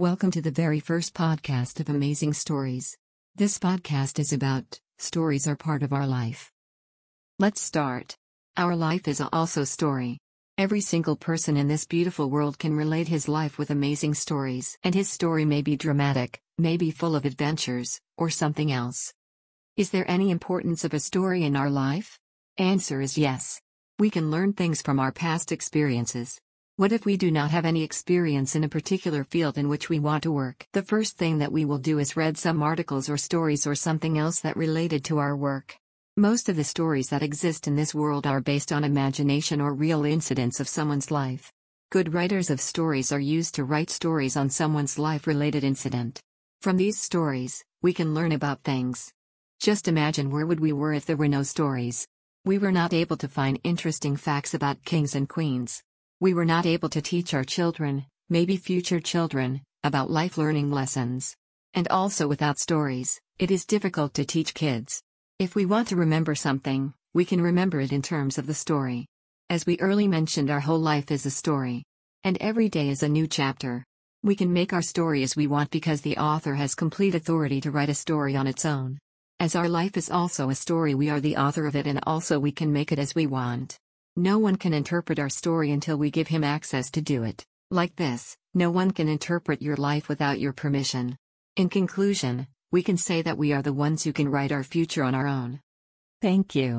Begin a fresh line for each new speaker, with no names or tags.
Welcome to the very first podcast of Amazing Stories. This podcast is about stories are part of our life. Let's start. Our life is also story. Every single person in this beautiful world can relate his life with amazing stories, and his story may be dramatic, may be full of adventures, or something else. Is there any importance of a story in our life? Answer is yes. We can learn things from our past experiences. What if we do not have any experience in a particular field in which we want to work? The first thing that we will do is read some articles or stories or something else that related to our work. Most of the stories that exist in this world are based on imagination or real incidents of someone's life. Good writers of stories are used to write stories on someone's life related incident. From these stories, we can learn about things. Just imagine where would we were if there were no stories. We were not able to find interesting facts about kings and queens. We were not able to teach our children, maybe future children, about life learning lessons. And also without stories, it is difficult to teach kids. If we want to remember something, we can remember it in terms of the story. As we early mentioned, our whole life is a story. And every day is a new chapter. We can make our story as we want because the author has complete authority to write a story on its own. As our life is also a story, we are the author of it and also we can make it as we want. No one can interpret our story until we give him access to do it. Like this, no one can interpret your life without your permission. In conclusion, we can say that we are the ones who can write our future on our own. Thank you.